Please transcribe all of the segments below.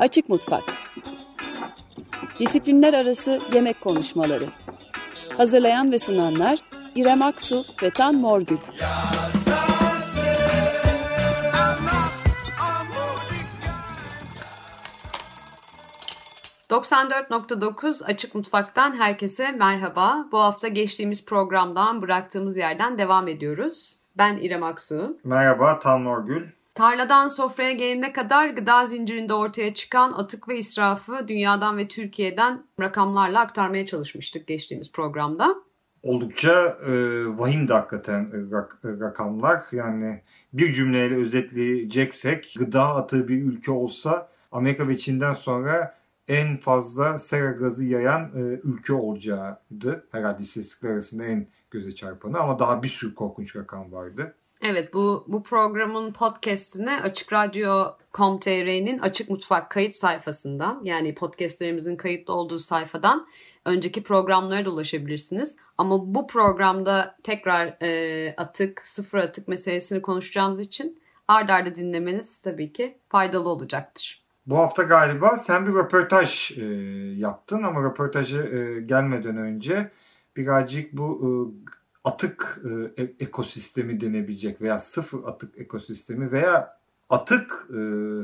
Açık Mutfak Disiplinler Arası Yemek Konuşmaları Hazırlayan ve sunanlar İrem Aksu ve Tan Morgül. 94.9 Açık Mutfak'tan herkese merhaba. Bu hafta geçtiğimiz programdan bıraktığımız yerden devam ediyoruz. Ben İrem Aksu. Merhaba Tan Morgül. Tarladan sofraya gelene kadar gıda zincirinde ortaya çıkan atık ve israfı dünyadan ve Türkiye'den rakamlarla aktarmaya çalışmıştık geçtiğimiz programda. Oldukça e, vahim de hakikaten rak, rakamlar. Yani bir cümleyle özetleyeceksek gıda atığı bir ülke olsa Amerika ve Çin'den sonra en fazla sera gazı yayan e, ülke olacağıydı. Herhalde istatistikler arasında en göze çarpanı ama daha bir sürü korkunç rakam vardı. Evet bu bu programın podcast'ine Açık Radyo.com.tr'nin Açık Mutfak kayıt sayfasından yani podcastlerimizin kayıtlı olduğu sayfadan önceki programlara da ulaşabilirsiniz. Ama bu programda tekrar e, atık, sıfır atık meselesini konuşacağımız için ard arda dinlemeniz tabii ki faydalı olacaktır. Bu hafta galiba sen bir röportaj e, yaptın ama röportajı e, gelmeden önce birazcık bu e, atık e, e, ekosistemi denebilecek veya sıfır atık ekosistemi veya atık e,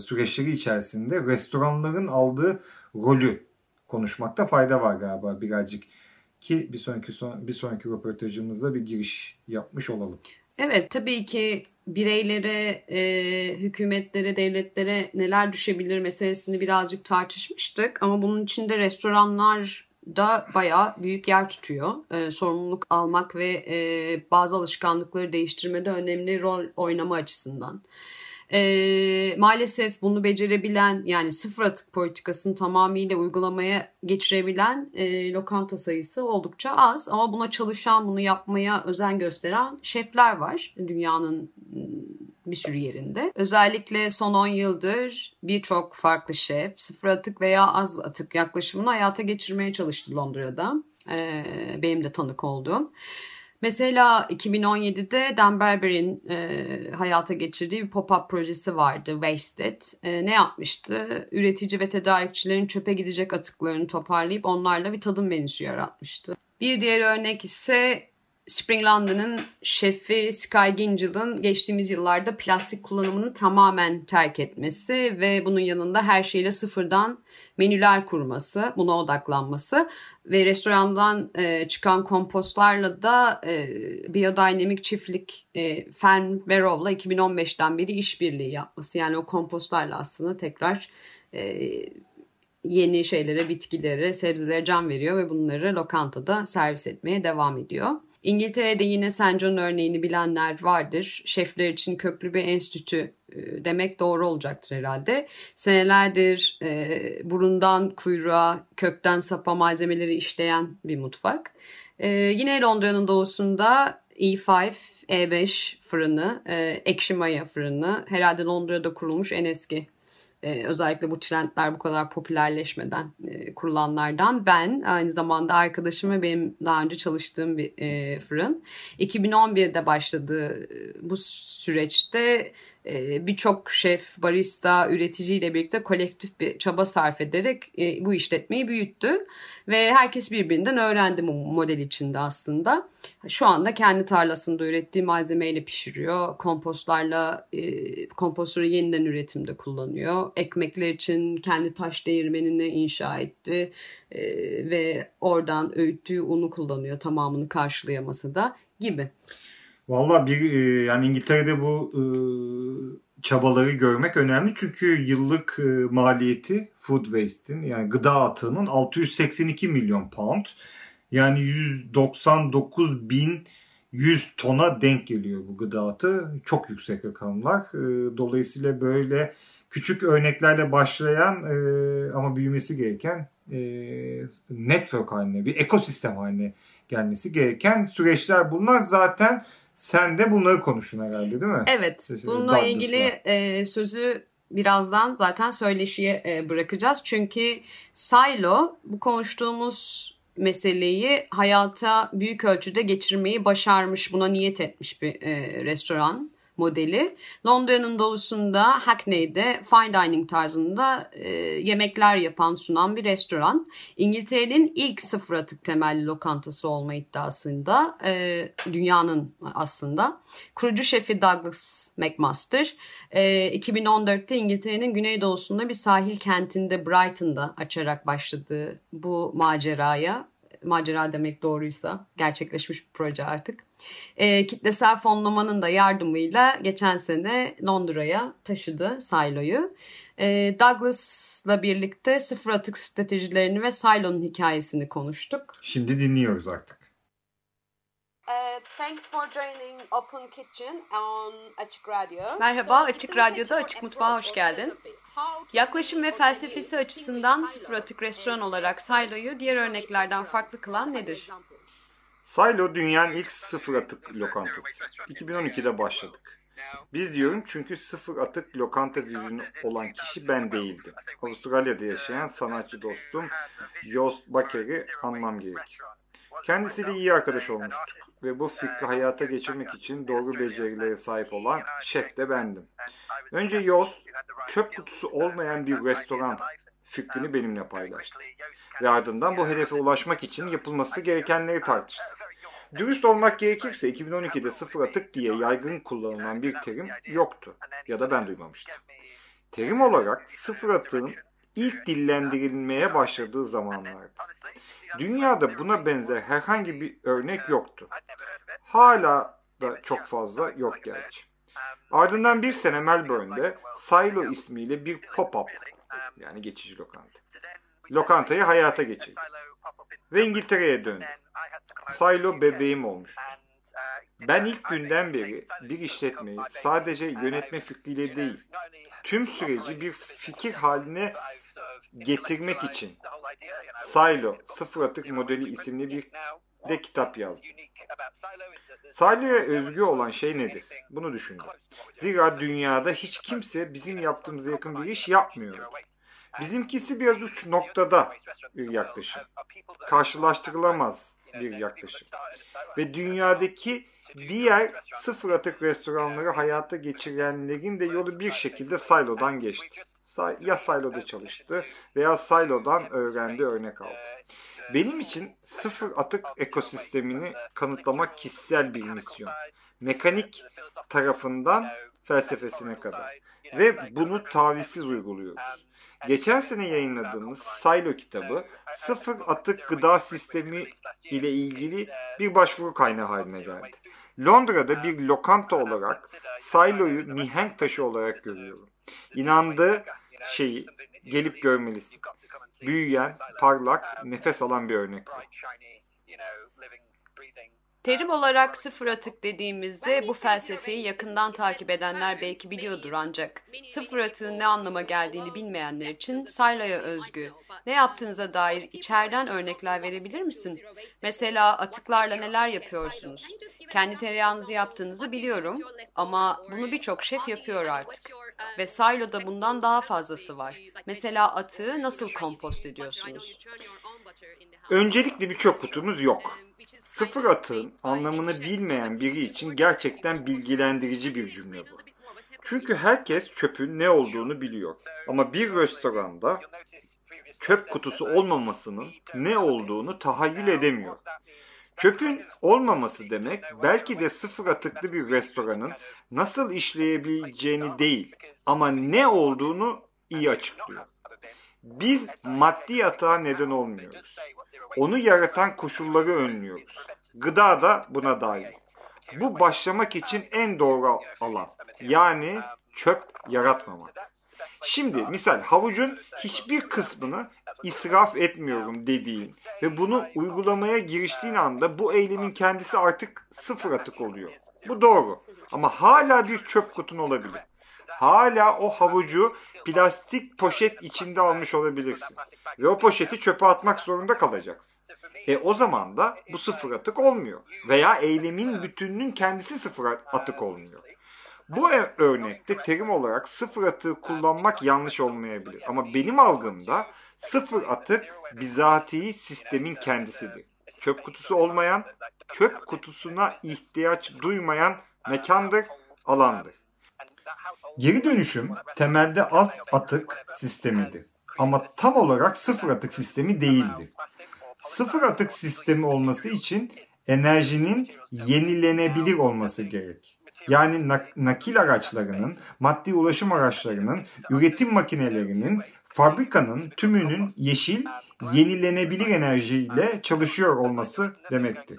süreçleri içerisinde restoranların aldığı rolü konuşmakta fayda var galiba birazcık ki bir sonraki son, bir sonraki röportajımızda bir giriş yapmış olalım. Evet tabii ki bireylere, e, hükümetlere, devletlere neler düşebilir meselesini birazcık tartışmıştık. Ama bunun içinde restoranlar da bayağı büyük yer tutuyor. E, sorumluluk almak ve e, bazı alışkanlıkları değiştirmede önemli rol oynama açısından. E, maalesef bunu becerebilen yani sıfır atık politikasını tamamıyla uygulamaya geçirebilen e, lokanta sayısı oldukça az. Ama buna çalışan, bunu yapmaya özen gösteren şefler var dünyanın bir sürü yerinde. Özellikle son 10 yıldır birçok farklı şef sıfır atık veya az atık yaklaşımını hayata geçirmeye çalıştı Londra'da. Ee, benim de tanık olduğum. Mesela 2017'de Dan Berber'in e, hayata geçirdiği bir pop-up projesi vardı Wasted. E, ne yapmıştı? Üretici ve tedarikçilerin çöpe gidecek atıklarını toparlayıp onlarla bir tadım menüsü yaratmıştı. Bir diğer örnek ise Spring London'ın şefi Sky Gingel'ın geçtiğimiz yıllarda plastik kullanımını tamamen terk etmesi ve bunun yanında her şeyle sıfırdan menüler kurması, buna odaklanması ve restorandan e, çıkan kompostlarla da e, biyodinamik çiftlik e, Fern Verov'la 2015'ten beri işbirliği yapması. Yani o kompostlarla aslında tekrar e, yeni şeylere, bitkilere, sebzelere can veriyor ve bunları lokantada servis etmeye devam ediyor. İngiltere'de yine St. Örneğini bilenler vardır. Şefler için köklü bir enstitü e, demek doğru olacaktır herhalde. Senelerdir e, burundan kuyruğa, kökten sapa malzemeleri işleyen bir mutfak. E, yine Londra'nın doğusunda E5, E5 fırını, e, ekşi maya fırını herhalde Londra'da kurulmuş en eski e, özellikle bu trendler bu kadar popülerleşmeden e, kurulanlardan. Ben aynı zamanda arkadaşım ve benim daha önce çalıştığım bir e, fırın. 2011'de başladığı e, bu süreçte birçok şef, barista, üreticiyle birlikte kolektif bir çaba sarf ederek e, bu işletmeyi büyüttü. Ve herkes birbirinden öğrendi bu model içinde aslında. Şu anda kendi tarlasında ürettiği malzemeyle pişiriyor. Kompostlarla e, kompostları yeniden üretimde kullanıyor. Ekmekler için kendi taş değirmenini inşa etti. Ve oradan öğüttüğü unu kullanıyor tamamını karşılayamasa da gibi. Valla bir e, yani İngiltere'de bu e, çabaları görmek önemli. Çünkü yıllık e, maliyeti food waste'in yani gıda atığının 682 milyon pound. Yani 199 bin 100 tona denk geliyor bu gıda atığı. Çok yüksek rakamlar. Dolayısıyla böyle küçük örneklerle başlayan ama büyümesi gereken network haline, bir ekosistem haline gelmesi gereken süreçler bunlar. Zaten sen de bunları konuştun herhalde değil mi? Evet. İşte bununla Douglas'la. ilgili e, sözü birazdan zaten söyleşiye e, bırakacağız. Çünkü Silo bu konuştuğumuz meseleyi hayata büyük ölçüde geçirmeyi başarmış, buna niyet etmiş bir e, restoran. Modeli. Londra'nın doğusunda Hackney'de fine dining tarzında e, yemekler yapan sunan bir restoran. İngiltere'nin ilk sıfır atık temelli lokantası olma iddiasında e, dünyanın aslında. Kurucu şefi Douglas McMaster e, 2014'te İngiltere'nin güneydoğusunda bir sahil kentinde Brighton'da açarak başladığı bu maceraya macera demek doğruysa gerçekleşmiş bir proje artık. E, kitlesel fonlamanın da yardımıyla geçen sene Londra'ya taşıdı Silo'yu. E, Douglas'la birlikte sıfır atık stratejilerini ve Silo'nun hikayesini konuştuk. Şimdi dinliyoruz artık. Uh, thanks for joining Open Kitchen on Açık Radyo. Merhaba, Açık Radyo'da Açık Mutfağa hoş geldin. Yaklaşım ve felsefesi açısından sıfır atık restoran olarak Silo'yu diğer örneklerden farklı kılan nedir? Silo dünyanın ilk sıfır atık lokantası. 2012'de başladık. Biz diyorum çünkü sıfır atık lokanta vizyonu olan kişi ben değildim. Avustralya'da yaşayan sanatçı dostum Joost Bakker'i anmam gerek. Kendisiyle iyi arkadaş olmuştuk ve bu fikri hayata geçirmek için doğru becerilere sahip olan şef de bendim. Önce Yost çöp kutusu olmayan bir restoran fikrini benimle paylaştı. Ve ardından bu hedefe ulaşmak için yapılması gerekenleri tartıştı. Dürüst olmak gerekirse 2012'de sıfır atık diye yaygın kullanılan bir terim yoktu ya da ben duymamıştım. Terim olarak sıfır atığın ilk dillendirilmeye başladığı zamanlardı. Dünyada buna benzer herhangi bir örnek yoktu. Hala da çok fazla yok gerçi. Ardından bir sene Melbourne'de Silo ismiyle bir pop-up yani geçici lokanta. Lokantayı hayata geçirdi. Ve İngiltere'ye döndü. Silo bebeğim olmuştu. Ben ilk günden beri bir işletmeyi sadece yönetme fikriyle değil, tüm süreci bir fikir haline getirmek için Silo Sıfır Atık Modeli isimli bir de kitap yazdı. Silo'ya özgü olan şey nedir? Bunu düşündüm. Zira dünyada hiç kimse bizim yaptığımıza yakın bir iş yapmıyor. Bizimkisi biraz uç noktada bir yaklaşım. Karşılaştırılamaz bir yaklaşım. Ve dünyadaki diğer sıfır atık restoranları hayata geçirenlerin de yolu bir şekilde Silo'dan geçti. Ya Silo'da çalıştı veya Silo'dan öğrendi, örnek aldı. Benim için sıfır atık ekosistemini kanıtlamak kişisel bir misyon. Mekanik tarafından felsefesine kadar. Ve bunu tavizsiz uyguluyoruz. Geçen sene yayınladığımız Silo kitabı sıfır atık gıda sistemi ile ilgili bir başvuru kaynağı haline geldi. Londra'da bir lokanta olarak Silo'yu mihenk taşı olarak görüyorum. İnandığı şeyi gelip görmelisin. Büyüyen, parlak, nefes alan bir örnek. Terim olarak sıfır atık dediğimizde bu felsefeyi yakından takip edenler belki biliyordur ancak sıfır atığın ne anlama geldiğini bilmeyenler için Silo'ya özgü. Ne yaptığınıza dair içeriden örnekler verebilir misin? Mesela atıklarla neler yapıyorsunuz? Kendi tereyağınızı yaptığınızı biliyorum ama bunu birçok şef yapıyor artık. Ve Silo'da bundan daha fazlası var. Mesela atığı nasıl kompost ediyorsunuz? Öncelikle birçok kutumuz yok. Sıfır atığın anlamını bilmeyen biri için gerçekten bilgilendirici bir cümle bu. Çünkü herkes çöpün ne olduğunu biliyor. Ama bir restoranda çöp kutusu olmamasının ne olduğunu tahayyül edemiyor. Çöpün olmaması demek belki de sıfır atıklı bir restoranın nasıl işleyebileceğini değil ama ne olduğunu iyi açıklıyor. Biz maddi atığa neden olmuyoruz. Onu yaratan koşulları önlüyoruz. Gıda da buna dahil. Bu başlamak için en doğru alan. Yani çöp yaratmamak. Şimdi misal havucun hiçbir kısmını israf etmiyorum dediğin ve bunu uygulamaya giriştiğin anda bu eylemin kendisi artık sıfır atık oluyor. Bu doğru. Ama hala bir çöp kutun olabilir hala o havucu plastik poşet içinde almış olabilirsin. Ve o poşeti çöpe atmak zorunda kalacaksın. E o zaman da bu sıfır atık olmuyor. Veya eylemin bütününün kendisi sıfır atık olmuyor. Bu örnekte terim olarak sıfır atığı kullanmak yanlış olmayabilir. Ama benim algımda sıfır atık bizatihi sistemin kendisidir. Çöp kutusu olmayan, çöp kutusuna ihtiyaç duymayan mekandır alandır. Geri dönüşüm temelde az atık sistemidir. Ama tam olarak sıfır atık sistemi değildir. Sıfır atık sistemi olması için enerjinin yenilenebilir olması gerek. Yani nakil araçlarının, maddi ulaşım araçlarının, üretim makinelerinin, fabrikanın tümünün yeşil, yenilenebilir enerjiyle çalışıyor olması demektir.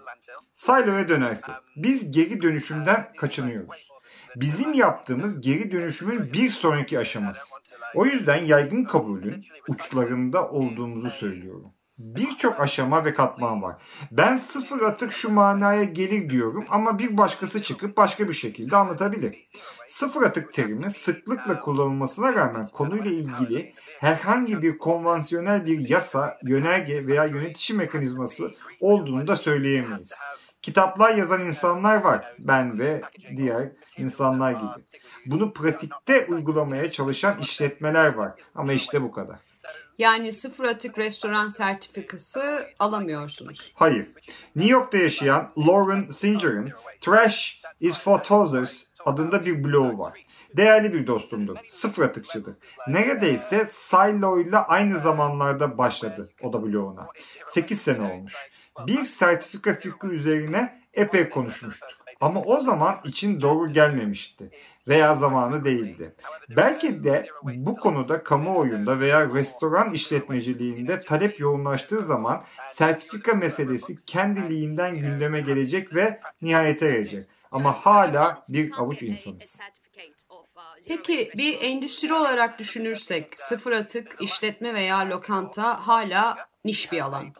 Silo'ya dönerse, biz geri dönüşümden kaçınıyoruz. Bizim yaptığımız geri dönüşümün bir sonraki aşaması. O yüzden yaygın kabulün uçlarında olduğumuzu söylüyorum birçok aşama ve katman var. Ben sıfır atık şu manaya gelir diyorum ama bir başkası çıkıp başka bir şekilde anlatabilir. Sıfır atık terimi sıklıkla kullanılmasına rağmen konuyla ilgili herhangi bir konvansiyonel bir yasa, yönerge veya yönetici mekanizması olduğunu da söyleyemeyiz. Kitaplar yazan insanlar var. Ben ve diğer insanlar gibi. Bunu pratikte uygulamaya çalışan işletmeler var. Ama işte bu kadar. Yani sıfır atık restoran sertifikası alamıyorsunuz. Hayır. New York'ta yaşayan Lauren Singer'ın Trash is for Tossers adında bir blogu var. Değerli bir dostumdur. Sıfır atıkçıdır. Neredeyse Silo ile aynı zamanlarda başladı o da bloğuna. 8 sene olmuş. Bir sertifika fikri üzerine epey konuşmuştuk. Ama o zaman için doğru gelmemişti veya zamanı değildi. Belki de bu konuda kamuoyunda veya restoran işletmeciliğinde talep yoğunlaştığı zaman sertifika meselesi kendiliğinden gündeme gelecek ve nihayete erecek. Ama hala bir avuç insanız. Peki bir endüstri olarak düşünürsek sıfır atık işletme veya lokanta hala niş bir alan.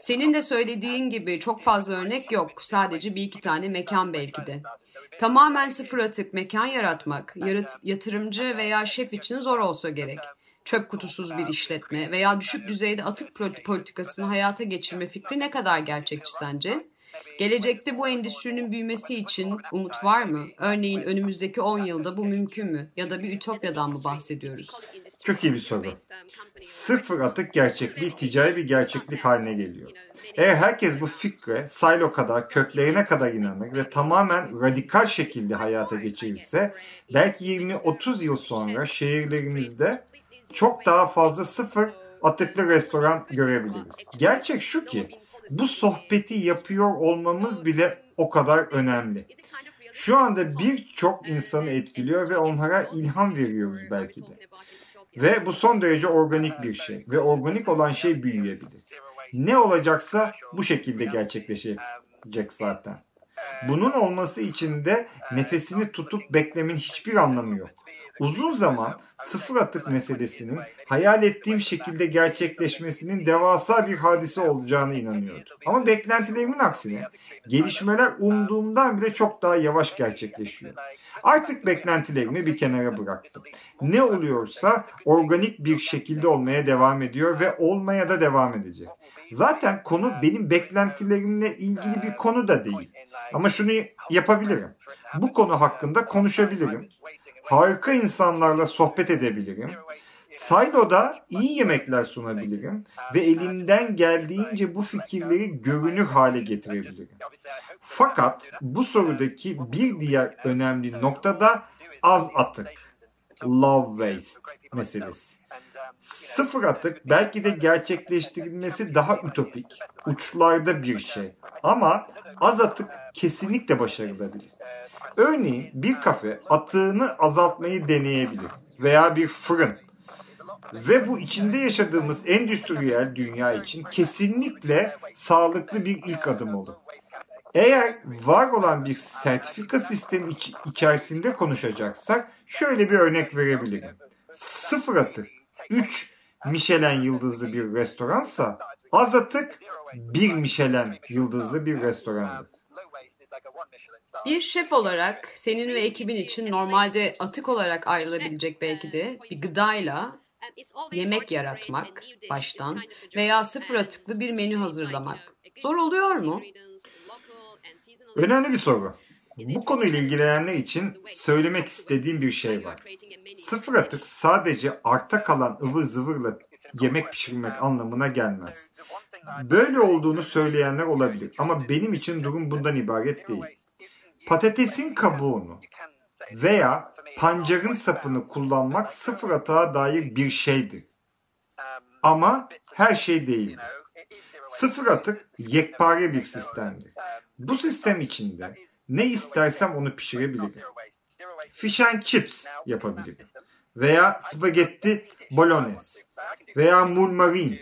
Senin de söylediğin gibi çok fazla örnek yok. Sadece bir iki tane mekan belki de. Tamamen sıfır atık mekan yaratmak, yatırımcı veya şef için zor olsa gerek. Çöp kutusuz bir işletme veya düşük düzeyde atık politikasını hayata geçirme fikri ne kadar gerçekçi sence? Gelecekte bu endüstrinin büyümesi için umut var mı? Örneğin önümüzdeki 10 yılda bu mümkün mü? Ya da bir ütopyadan mı bahsediyoruz? Çok iyi bir soru. Sıfır atık gerçekliği ticari bir gerçeklik haline geliyor. Eğer herkes bu fikre silo kadar köklerine kadar inanır ve tamamen radikal şekilde hayata geçirirse belki 20-30 yıl sonra şehirlerimizde çok daha fazla sıfır atıklı restoran görebiliriz. Gerçek şu ki bu sohbeti yapıyor olmamız bile o kadar önemli. Şu anda birçok insanı etkiliyor ve onlara ilham veriyoruz belki de. Ve bu son derece organik bir şey. Ve organik olan şey büyüyebilir. Ne olacaksa bu şekilde gerçekleşecek zaten. Bunun olması için de nefesini tutup beklemenin hiçbir anlamı yok. Uzun zaman sıfır atık meselesinin hayal ettiğim şekilde gerçekleşmesinin devasa bir hadise olacağını inanıyordum. Ama beklentilerimin aksine gelişmeler umduğumdan bile çok daha yavaş gerçekleşiyor. Artık beklentilerimi bir kenara bıraktım. Ne oluyorsa organik bir şekilde olmaya devam ediyor ve olmaya da devam edecek. Zaten konu benim beklentilerimle ilgili bir konu da değil. Ama şunu yapabilirim. Bu konu hakkında konuşabilirim. Harika insanlarla sohbet edebilirim. Silo'da iyi yemekler sunabilirim ve elimden geldiğince bu fikirleri görünür hale getirebilirim. Fakat bu sorudaki bir diğer önemli nokta da az atık. Love waste meselesi. Sıfır atık belki de gerçekleştirilmesi daha ütopik, uçlarda bir şey. Ama az atık kesinlikle başarılabilir. Örneğin bir kafe atığını azaltmayı deneyebilir veya bir fırın. Ve bu içinde yaşadığımız endüstriyel dünya için kesinlikle sağlıklı bir ilk adım olur. Eğer var olan bir sertifika sistemi iç- içerisinde konuşacaksak şöyle bir örnek verebilirim. Sıfır atık 3 Michelin yıldızlı bir restoransa az atık 1 Michelin yıldızlı bir restorandır. Bir şef olarak senin ve ekibin için normalde atık olarak ayrılabilecek belki de bir gıdayla yemek yaratmak baştan veya sıfır atıklı bir menü hazırlamak zor oluyor mu? Önemli bir soru. Bu konuyla ilgilenenler için söylemek istediğim bir şey var. Sıfır atık sadece arta kalan ıvır zıvırla yemek pişirmek anlamına gelmez. Böyle olduğunu söyleyenler olabilir ama benim için durum bundan ibaret değil. Patatesin kabuğunu veya pancarın sapını kullanmak sıfır atığa dair bir şeydir. Ama her şey değil. Sıfır atık yekpare bir sistemdir. Bu sistem içinde ne istersem onu pişirebilirim. Fish and chips yapabilirim. Veya spagetti bolognese. Veya mulmarin.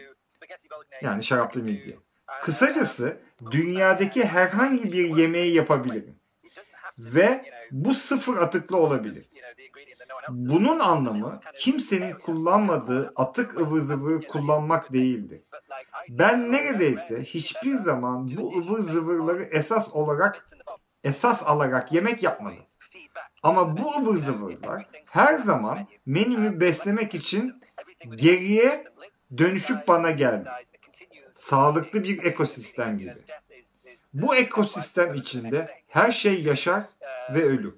Yani şaraplı midye. Kısacası dünyadaki herhangi bir yemeği yapabilirim. Ve bu sıfır atıklı olabilir. Bunun anlamı kimsenin kullanmadığı atık ıvır zıvırı kullanmak değildir. Ben neredeyse hiçbir zaman bu ıvır zıvırları esas olarak esas alarak yemek yapmadım. Ama bu ıvır zıvırlar her zaman menümü beslemek için geriye dönüşüp bana geldi. Sağlıklı bir ekosistem gibi. Bu ekosistem içinde her şey yaşar ve ölür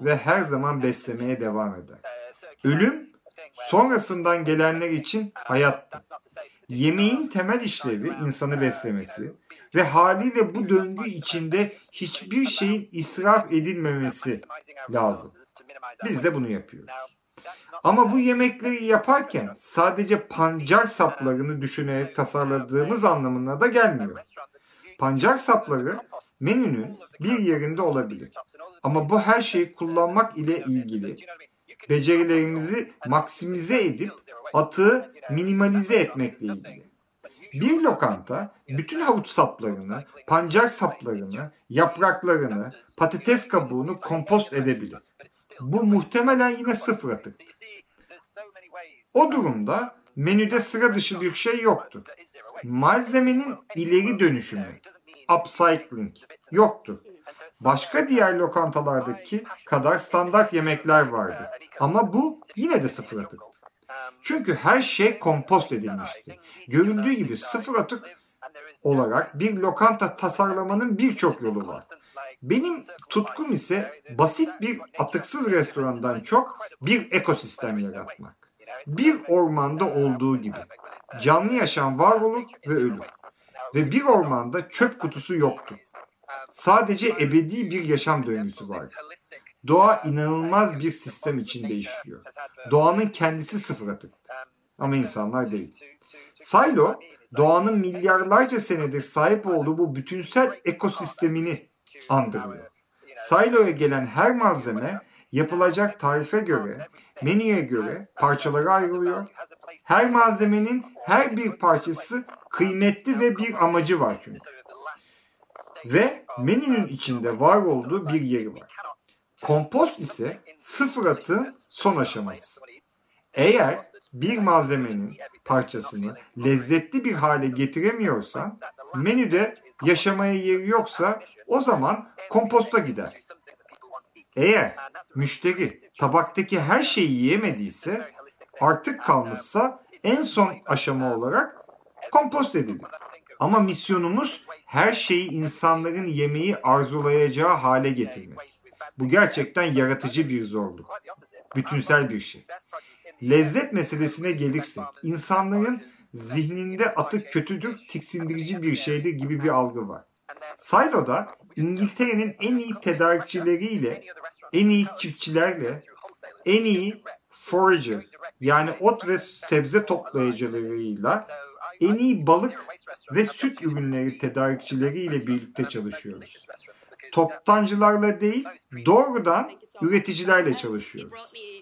ve her zaman beslemeye devam eder. Ölüm sonrasından gelenler için hayattır. Yemeğin temel işlevi insanı beslemesi ve haliyle bu döngü içinde hiçbir şeyin israf edilmemesi lazım. Biz de bunu yapıyoruz. Ama bu yemekleri yaparken sadece pancar saplarını düşünerek tasarladığımız anlamına da gelmiyor. Pancar sapları menünün bir yerinde olabilir. Ama bu her şeyi kullanmak ile ilgili becerilerimizi maksimize edip atığı minimalize etmekle ilgili. Bir lokanta bütün havuç saplarını, pancar saplarını, yapraklarını, patates kabuğunu kompost edebilir. Bu muhtemelen yine sıfır atıktır. O durumda menüde sıra dışı bir şey yoktur. Malzemenin ileri dönüşümü, upcycling yoktur. Başka diğer lokantalardaki kadar standart yemekler vardı. Ama bu yine de sıfır atık. Çünkü her şey kompost edilmişti. Göründüğü gibi sıfır atık olarak bir lokanta tasarlamanın birçok yolu var. Benim tutkum ise basit bir atıksız restorandan çok bir ekosistem yaratmak. Bir ormanda olduğu gibi. Canlı yaşam var olur ve ölür. Ve bir ormanda çöp kutusu yoktur. Sadece ebedi bir yaşam döngüsü var. Doğa inanılmaz bir sistem içinde işliyor. Doğanın kendisi sıfır atıktır. Ama insanlar değil. Silo, doğanın milyarlarca senedir sahip olduğu bu bütünsel ekosistemini andırıyor. Silo'ya gelen her malzeme yapılacak tarife göre, menüye göre parçalara ayrılıyor. Her malzemenin her bir parçası kıymetli ve bir amacı var çünkü. Ve menünün içinde var olduğu bir yeri var. Kompost ise sıfır atın son aşaması. Eğer bir malzemenin parçasını lezzetli bir hale getiremiyorsan, menüde yaşamaya yeri yoksa o zaman komposta gider. Eğer müşteri tabaktaki her şeyi yiyemediyse, artık kalmışsa en son aşama olarak kompost edilir. Ama misyonumuz her şeyi insanların yemeği arzulayacağı hale getirmek. Bu gerçekten yaratıcı bir zorluk. Bütünsel bir şey. Lezzet meselesine gelirsek, insanların zihninde atık kötüdür, tiksindirici bir şeydir gibi bir algı var. Silo'da İngiltere'nin en iyi tedarikçileriyle, en iyi çiftçilerle, en iyi forager yani ot ve sebze toplayıcılarıyla en iyi balık ve süt ürünleri tedarikçileriyle birlikte çalışıyoruz. Toptancılarla değil, doğrudan üreticilerle çalışıyoruz.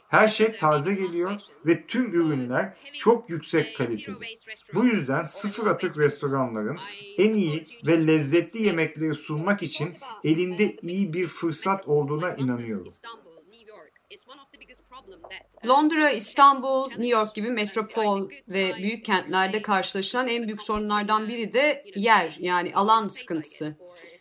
Her şey taze geliyor ve tüm ürünler çok yüksek kaliteli. Bu yüzden sıfır atık restoranların en iyi ve lezzetli yemekleri sunmak için elinde iyi bir fırsat olduğuna inanıyorum. Londra, İstanbul, New York gibi metropol ve büyük kentlerde karşılaşılan en büyük sorunlardan biri de yer yani alan sıkıntısı.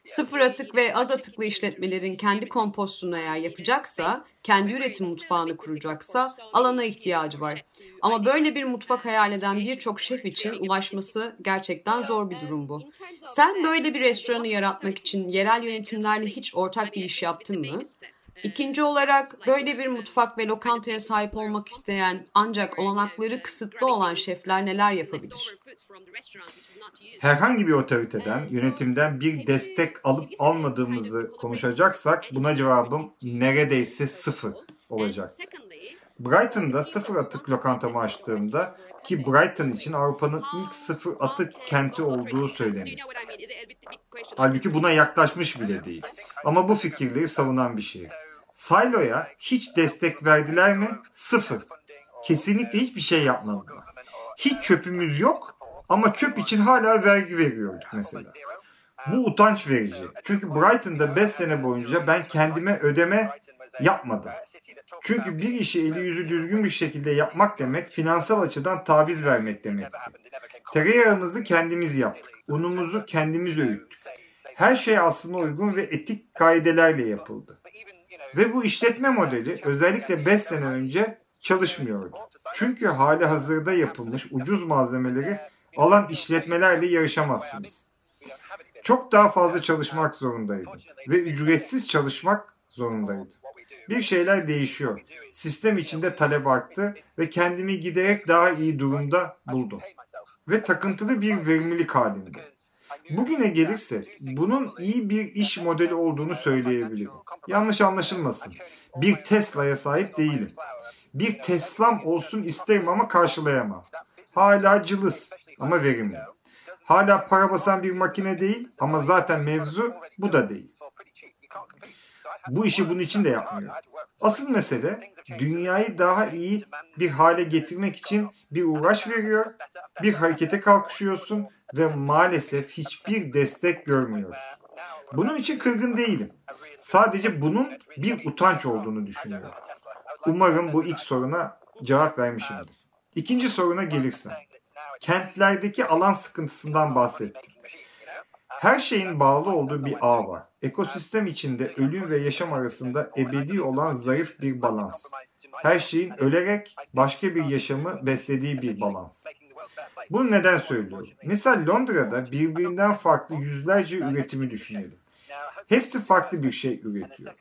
Sıfır atık ve az atıklı işletmelerin kendi kompostunu eğer yapacaksa, kendi üretim mutfağını kuracaksa alana ihtiyacı var. Ama böyle bir mutfak hayal eden birçok şef için ulaşması gerçekten zor bir durum bu. Sen böyle bir restoranı yaratmak için yerel yönetimlerle hiç ortak bir iş yaptın mı? İkinci olarak böyle bir mutfak ve lokantaya sahip olmak isteyen ancak olanakları kısıtlı olan şefler neler yapabilir? Herhangi bir otoriteden, yönetimden bir destek alıp almadığımızı konuşacaksak buna cevabım neredeyse sıfır olacak. Brighton'da sıfır atık lokantamı açtığımda ki Brighton için Avrupa'nın ilk sıfır atık kenti olduğu söylenir. Halbuki buna yaklaşmış bile değil. Ama bu fikirleri savunan bir şey. Silo'ya hiç destek verdiler mi? Sıfır. Kesinlikle hiçbir şey yapmadılar. Hiç çöpümüz yok ama çöp için hala vergi veriyorduk mesela. Bu utanç verici. Çünkü Brighton'da 5 sene boyunca ben kendime ödeme yapmadım. Çünkü bir işi eli yüzü düzgün bir şekilde yapmak demek finansal açıdan taviz vermek demek. Tereyağımızı kendimiz yaptık. Unumuzu kendimiz öğüttük. Her şey aslında uygun ve etik kaidelerle yapıldı. Ve bu işletme modeli özellikle 5 sene önce çalışmıyordu. Çünkü hali hazırda yapılmış ucuz malzemeleri alan işletmelerle yarışamazsınız. Çok daha fazla çalışmak zorundaydı ve ücretsiz çalışmak zorundaydı. Bir şeyler değişiyor. Sistem içinde talep arttı ve kendimi giderek daha iyi durumda buldum. Ve takıntılı bir verimlilik halinde. Bugüne gelirse bunun iyi bir iş modeli olduğunu söyleyebilirim. Yanlış anlaşılmasın. Bir Tesla'ya sahip değilim. Bir Tesla'm olsun isterim ama karşılayamam. Hala cılız ama verimli. Hala para basan bir makine değil ama zaten mevzu bu da değil. Bu işi bunun için de yapmıyor. Asıl mesele dünyayı daha iyi bir hale getirmek için bir uğraş veriyor, bir harekete kalkışıyorsun ve maalesef hiçbir destek görmüyor. Bunun için kırgın değilim. Sadece bunun bir utanç olduğunu düşünüyorum. Umarım bu ilk soruna cevap vermişimdir. İkinci soruna gelirsen. Kentlerdeki alan sıkıntısından bahsettim. Her şeyin bağlı olduğu bir ağ var. Ekosistem içinde ölüm ve yaşam arasında ebedi olan zayıf bir balans. Her şeyin ölerek başka bir yaşamı beslediği bir balans. Bunu neden söylüyorum? Misal Londra'da birbirinden farklı yüzlerce üretimi düşünelim. Hepsi farklı bir şey üretiyor.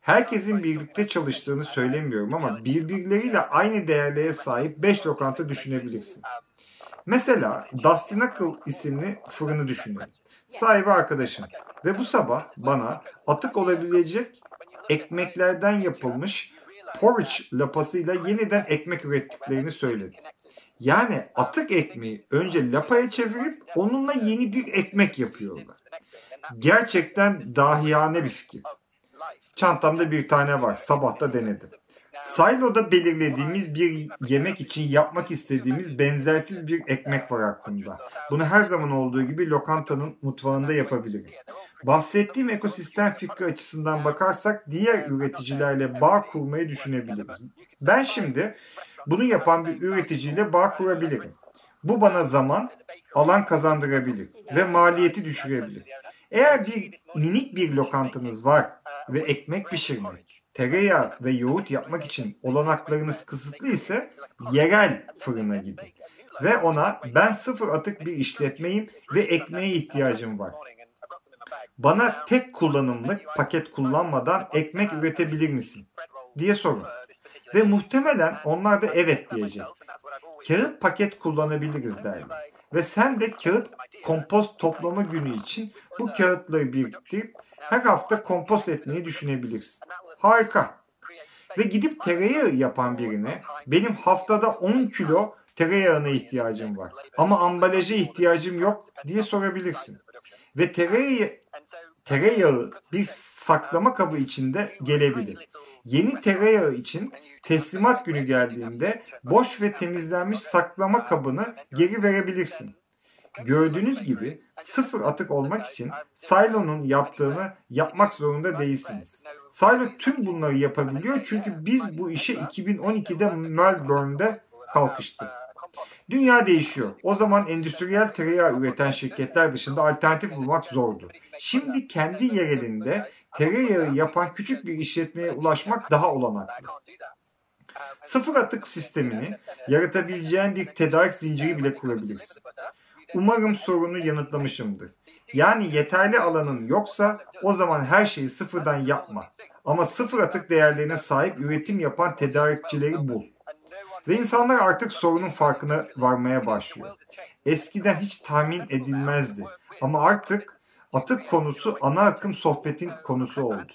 Herkesin birlikte çalıştığını söylemiyorum ama birbirleriyle aynı değerlere sahip 5 lokanta düşünebilirsin. Mesela Dusty Knuckle isimli fırını düşünelim. Sahibi arkadaşım. Ve bu sabah bana atık olabilecek ekmeklerden yapılmış porridge lapasıyla yeniden ekmek ürettiklerini söyledi. Yani atık ekmeği önce lapaya çevirip onunla yeni bir ekmek yapıyorlar. Gerçekten dahiyane bir fikir. Çantamda bir tane var. Sabah da denedim. Silo'da belirlediğimiz bir yemek için yapmak istediğimiz benzersiz bir ekmek var aklımda. Bunu her zaman olduğu gibi lokantanın mutfağında yapabilirim. Bahsettiğim ekosistem fikri açısından bakarsak diğer üreticilerle bağ kurmayı düşünebiliriz. Ben şimdi bunu yapan bir üreticiyle bağ kurabilirim. Bu bana zaman, alan kazandırabilir ve maliyeti düşürebilir. Eğer bir minik bir lokantanız var ve ekmek pişirmek, tereyağı ve yoğurt yapmak için olanaklarınız kısıtlı ise yerel fırına gidin. Ve ona ben sıfır atık bir işletmeyim ve ekmeğe ihtiyacım var. Bana tek kullanımlık paket kullanmadan ekmek üretebilir misin? diye sorun. Ve muhtemelen onlar da evet diyecek. Kağıt paket kullanabiliriz derler. Ve sen de kağıt kompost toplama günü için bu kağıtları biriktirip her hafta kompost etmeyi düşünebilirsin. Harika. Ve gidip tereyağı yapan birine benim haftada 10 kilo tereyağına ihtiyacım var ama ambalaja ihtiyacım yok diye sorabilirsin. Ve tereyağı, tereyağı bir saklama kabı içinde gelebilir. Yeni tereyağı için teslimat günü geldiğinde boş ve temizlenmiş saklama kabını geri verebilirsin. Gördüğünüz gibi sıfır atık olmak için Silo'nun yaptığını yapmak zorunda değilsiniz. Silo tüm bunları yapabiliyor çünkü biz bu işe 2012'de Melbourne'de kalkıştık. Dünya değişiyor. O zaman endüstriyel tereyağı üreten şirketler dışında alternatif bulmak zordu. Şimdi kendi yerelinde tereyağı yapan küçük bir işletmeye ulaşmak daha olanaklı. Sıfır atık sistemini yaratabileceğin bir tedarik zinciri bile kurabilirsin. Umarım sorunu yanıtlamışımdır. Yani yeterli alanın yoksa o zaman her şeyi sıfırdan yapma. ama sıfır atık değerlerine sahip üretim yapan tedarikçileri bul. Ve insanlar artık sorunun farkına varmaya başlıyor. Eskiden hiç tahmin edilmezdi ama artık atık konusu ana akım sohbetin konusu oldu.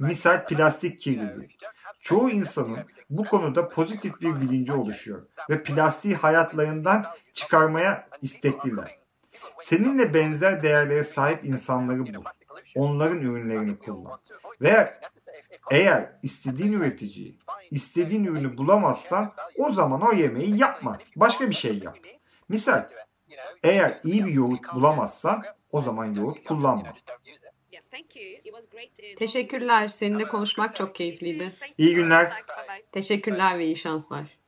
Misal plastik kirliliği. Çoğu insanın bu konuda pozitif bir bilinci oluşuyor ve plastiği hayatlarından çıkarmaya istekliler. Seninle benzer değerlere sahip insanları bul. Onların ürünlerini kullan. Ve eğer istediğin üreticiyi, istediğin ürünü bulamazsan o zaman o yemeği yapma. Başka bir şey yap. Misal eğer iyi bir yoğurt bulamazsan o zaman yoğurt kullanma. Teşekkürler. Seninle konuşmak çok keyifliydi. İyi günler. Teşekkürler ve iyi şanslar.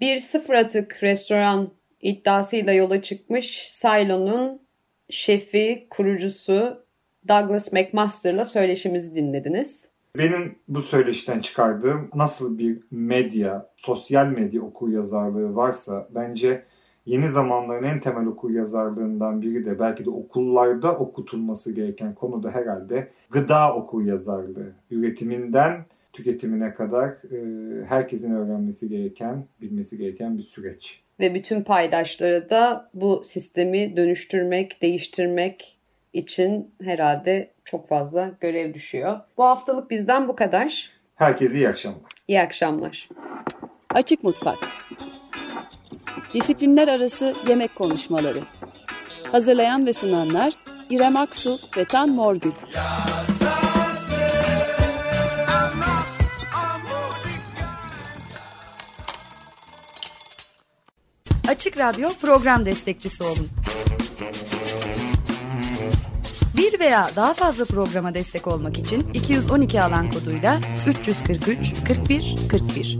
Bir sıfır atık restoran iddiasıyla yola çıkmış Silo'nun şefi, kurucusu Douglas McMaster'la söyleşimizi dinlediniz. Benim bu söyleşiden çıkardığım nasıl bir medya, sosyal medya okur yazarlığı varsa bence yeni zamanların en temel okur yazarlığından biri de belki de okullarda okutulması gereken konu da herhalde gıda okur yazarlığı. Üretiminden tüketimine kadar e, herkesin öğrenmesi gereken, bilmesi gereken bir süreç. Ve bütün paydaşları da bu sistemi dönüştürmek, değiştirmek için herhalde çok fazla görev düşüyor. Bu haftalık bizden bu kadar. Herkese iyi akşamlar. İyi akşamlar. Açık Mutfak Disiplinler Arası Yemek Konuşmaları Hazırlayan ve sunanlar İrem Aksu ve Tan Morgül. Açık Radyo program destekçisi olun. Bir veya daha fazla programa destek olmak için 212 alan koduyla 343 41 41